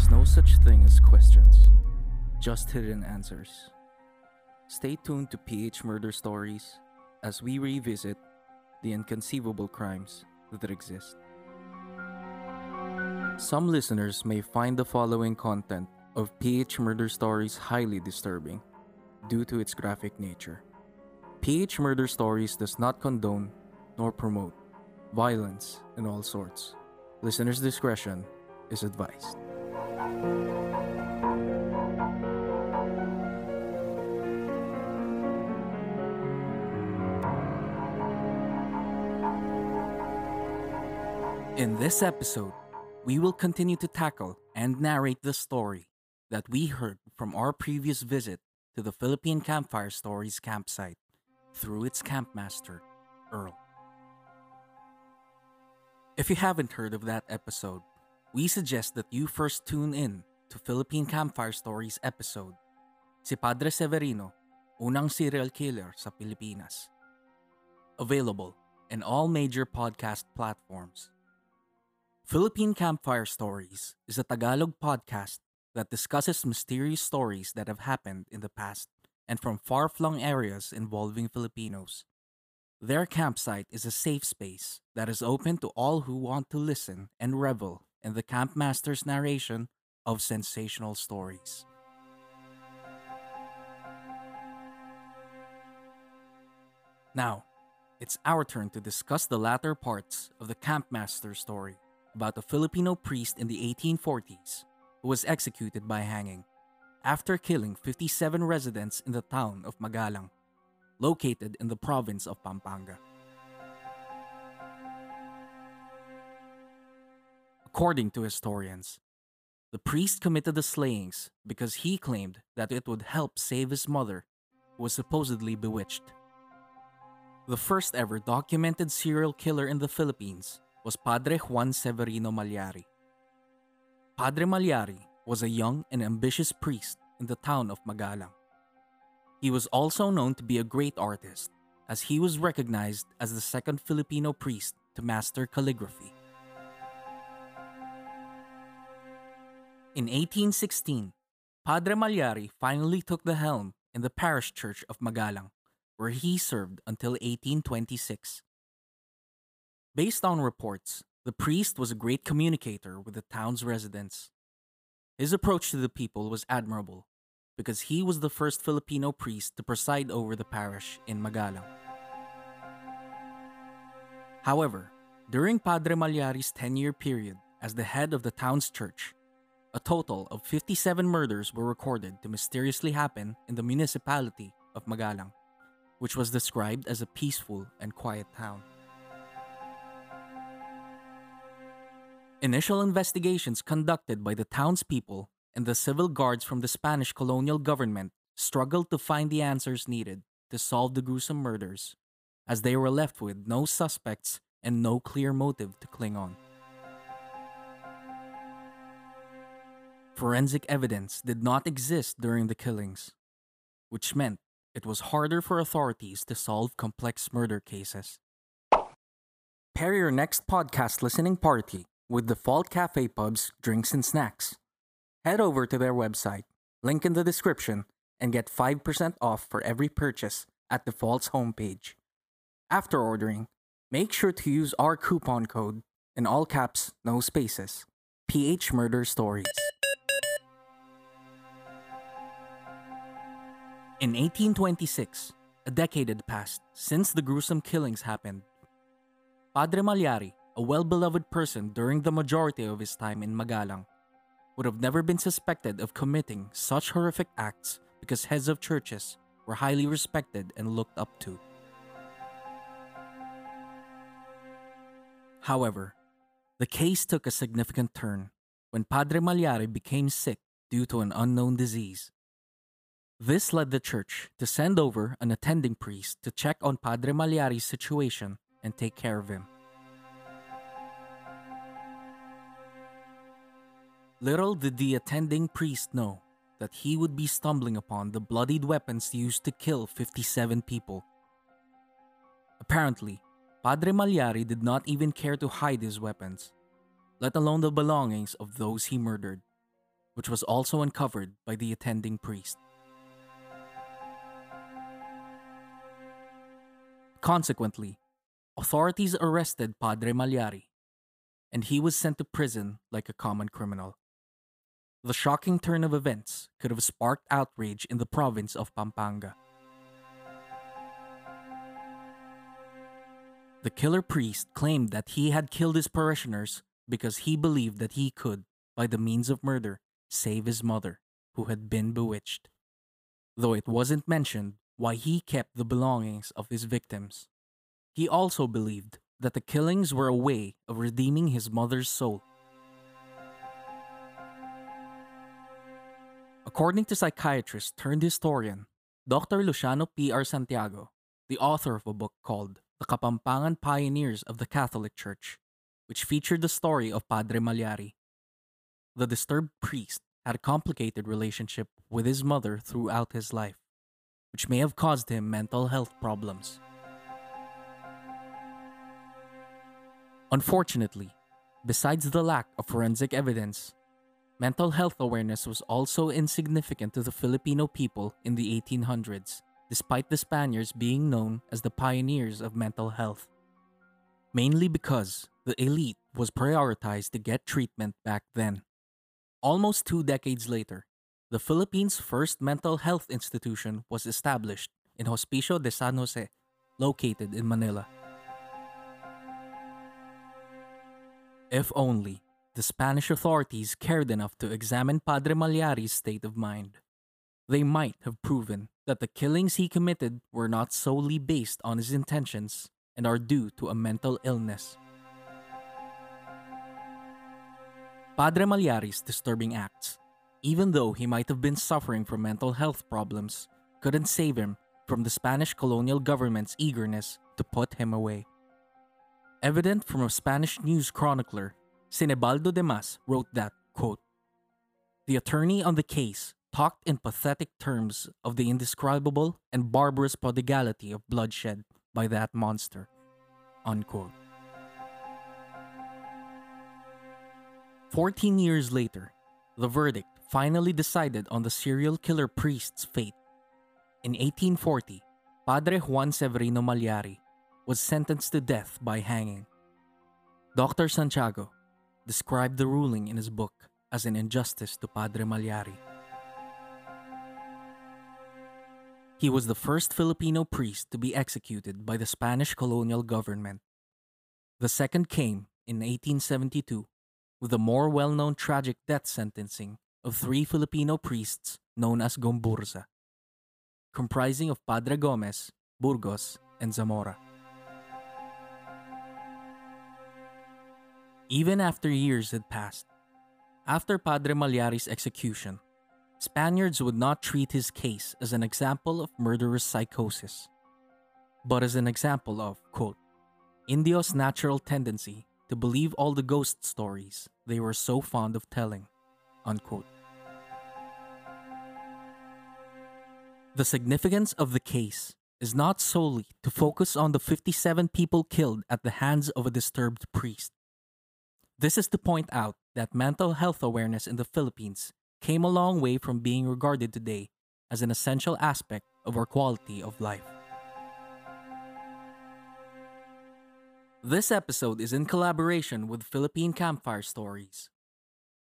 There's no such thing as questions, just hidden answers. Stay tuned to PH Murder Stories as we revisit the inconceivable crimes that exist. Some listeners may find the following content of PH Murder Stories highly disturbing due to its graphic nature. PH Murder Stories does not condone nor promote violence in all sorts. Listener's discretion is advised. In this episode, we will continue to tackle and narrate the story that we heard from our previous visit to the Philippine Campfire Stories campsite through its campmaster, Earl. If you haven't heard of that episode, we suggest that you first tune in to Philippine Campfire Stories episode, si Padre Severino, unang serial killer sa Pilipinas. Available in all major podcast platforms. Philippine Campfire Stories is a Tagalog podcast that discusses mysterious stories that have happened in the past and from far flung areas involving Filipinos. Their campsite is a safe space that is open to all who want to listen and revel in the campmaster's narration of sensational stories. Now, it's our turn to discuss the latter parts of the campmaster story about a Filipino priest in the 1840s who was executed by hanging after killing 57 residents in the town of Magalang, located in the province of Pampanga. According to historians, the priest committed the slayings because he claimed that it would help save his mother, who was supposedly bewitched. The first ever documented serial killer in the Philippines was Padre Juan Severino Mallari. Padre Mallari was a young and ambitious priest in the town of Magalang. He was also known to be a great artist, as he was recognized as the second Filipino priest to master calligraphy. In 1816, Padre Mallari finally took the helm in the parish church of Magalang, where he served until 1826. Based on reports, the priest was a great communicator with the town's residents. His approach to the people was admirable because he was the first Filipino priest to preside over the parish in Magalang. However, during Padre Mallari's 10 year period as the head of the town's church, a total of 57 murders were recorded to mysteriously happen in the municipality of Magalang, which was described as a peaceful and quiet town. Initial investigations conducted by the townspeople and the civil guards from the Spanish colonial government struggled to find the answers needed to solve the gruesome murders, as they were left with no suspects and no clear motive to cling on. Forensic evidence did not exist during the killings, which meant it was harder for authorities to solve complex murder cases. Pair your next podcast listening party with Default Cafe Pub's drinks and snacks. Head over to their website, link in the description, and get 5% off for every purchase at Default's homepage. After ordering, make sure to use our coupon code in all caps, no spaces. PH Murder Stories. In 1826, a decade had passed since the gruesome killings happened. Padre Mallari, a well beloved person during the majority of his time in Magalang, would have never been suspected of committing such horrific acts because heads of churches were highly respected and looked up to. However, the case took a significant turn when Padre Mallari became sick due to an unknown disease. This led the church to send over an attending priest to check on Padre Mallari's situation and take care of him. Little did the attending priest know that he would be stumbling upon the bloodied weapons used to kill 57 people. Apparently, Padre Mallari did not even care to hide his weapons, let alone the belongings of those he murdered, which was also uncovered by the attending priest. Consequently, authorities arrested Padre Mallari, and he was sent to prison like a common criminal. The shocking turn of events could have sparked outrage in the province of Pampanga. The killer priest claimed that he had killed his parishioners because he believed that he could, by the means of murder, save his mother, who had been bewitched. Though it wasn't mentioned why he kept the belongings of his victims. He also believed that the killings were a way of redeeming his mother's soul. According to psychiatrist turned historian Dr. Luciano P.R. Santiago, the author of a book called The Kapampangan Pioneers of the Catholic Church, which featured the story of Padre Mallari. The disturbed priest had a complicated relationship with his mother throughout his life which may have caused him mental health problems. Unfortunately, besides the lack of forensic evidence, mental health awareness was also insignificant to the Filipino people in the 1800s, despite the Spaniards being known as the pioneers of mental health. Mainly because the elite was prioritized to get treatment back then. Almost two decades later, the Philippines' first mental health institution was established in Hospicio de San Jose, located in Manila. If only the Spanish authorities cared enough to examine Padre Mallari's state of mind. They might have proven that the killings he committed were not solely based on his intentions and are due to a mental illness. Padre Mallari's disturbing acts even though he might have been suffering from mental health problems, couldn't save him from the Spanish colonial government's eagerness to put him away. Evident from a Spanish news chronicler, Sinibaldo de Mas wrote that, quote, The attorney on the case talked in pathetic terms of the indescribable and barbarous prodigality of bloodshed by that monster. Unquote. Fourteen years later, the verdict finally decided on the serial killer priest's fate. In 1840, Padre Juan Severino Mallari was sentenced to death by hanging. Dr. Santiago described the ruling in his book as an injustice to Padre Mallari. He was the first Filipino priest to be executed by the Spanish colonial government. The second came in 1872 with the more well known tragic death sentencing of three Filipino priests known as Gomburza, comprising of Padre Gomez, Burgos, and Zamora. Even after years had passed, after Padre Mallari's execution, Spaniards would not treat his case as an example of murderous psychosis, but as an example of, quote, Indios' natural tendency to believe all the ghost stories they were so fond of telling. Unquote. The significance of the case is not solely to focus on the 57 people killed at the hands of a disturbed priest. This is to point out that mental health awareness in the Philippines came a long way from being regarded today as an essential aspect of our quality of life. This episode is in collaboration with Philippine Campfire Stories.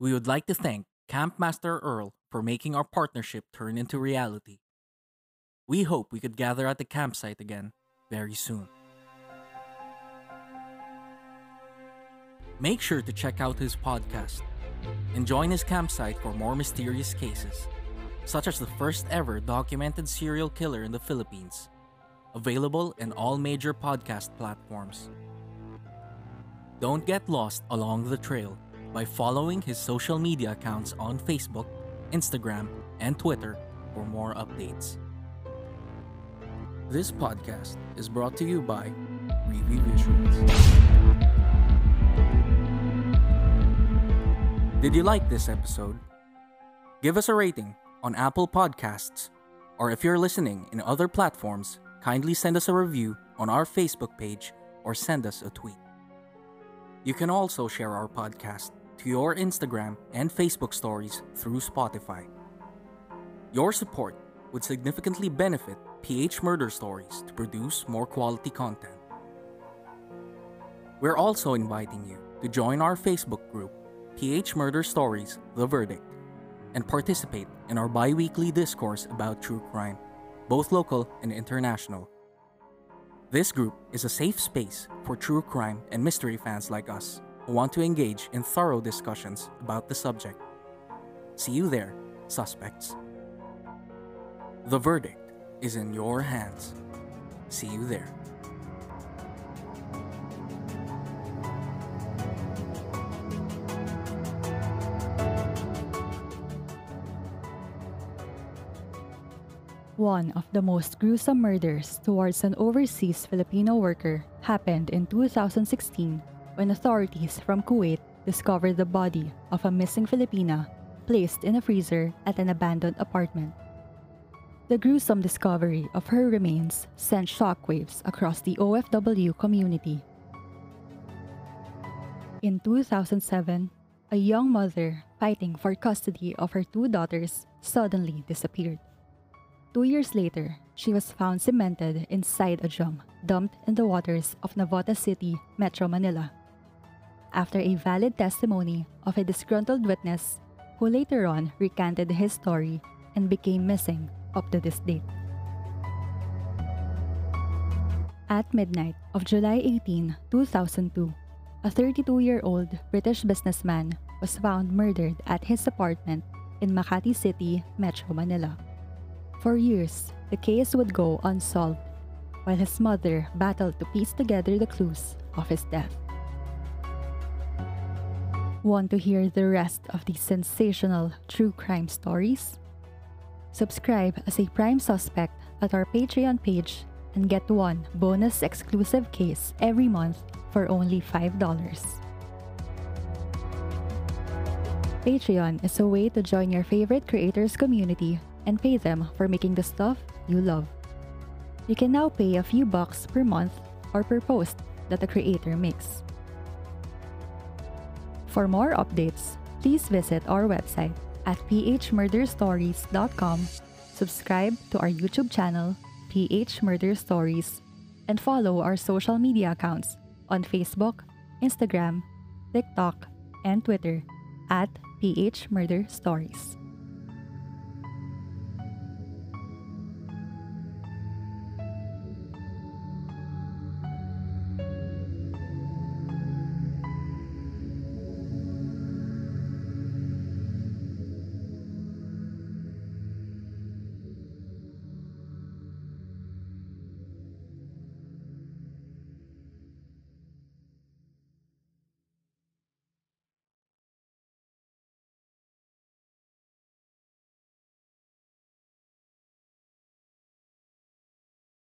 We would like to thank Campmaster Earl for making our partnership turn into reality. We hope we could gather at the campsite again very soon. Make sure to check out his podcast and join his campsite for more mysterious cases, such as the first ever documented serial killer in the Philippines, available in all major podcast platforms. Don't get lost along the trail by following his social media accounts on Facebook, Instagram, and Twitter for more updates. This podcast is brought to you by Review Visuals. Did you like this episode? Give us a rating on Apple Podcasts, or if you're listening in other platforms, kindly send us a review on our Facebook page or send us a tweet. You can also share our podcast to your Instagram and Facebook stories through Spotify. Your support would significantly benefit PH Murder Stories to produce more quality content. We're also inviting you to join our Facebook group, PH Murder Stories The Verdict, and participate in our bi weekly discourse about true crime, both local and international. This group is a safe space for true crime and mystery fans like us want to engage in thorough discussions about the subject. See you there, suspects. The verdict is in your hands. See you there. One of the most gruesome murders towards an overseas Filipino worker happened in 2016 when authorities from Kuwait discovered the body of a missing Filipina placed in a freezer at an abandoned apartment. The gruesome discovery of her remains sent shockwaves across the OFW community. In 2007, a young mother fighting for custody of her two daughters suddenly disappeared. Two years later, she was found cemented inside a drum dumped in the waters of Navotas City, Metro Manila. After a valid testimony of a disgruntled witness who later on recanted his story and became missing up to this date. At midnight of July 18, 2002, a 32 year old British businessman was found murdered at his apartment in Makati City, Metro Manila. For years, the case would go unsolved, while his mother battled to piece together the clues of his death. Want to hear the rest of these sensational true crime stories? Subscribe as a prime suspect at our Patreon page and get one bonus exclusive case every month for only $5. Patreon is a way to join your favorite creators community and pay them for making the stuff you love. You can now pay a few bucks per month or per post that the creator makes. For more updates, please visit our website at phmurderstories.com, subscribe to our YouTube channel, PH Murder Stories, and follow our social media accounts on Facebook, Instagram, TikTok, and Twitter at PH Murder Stories.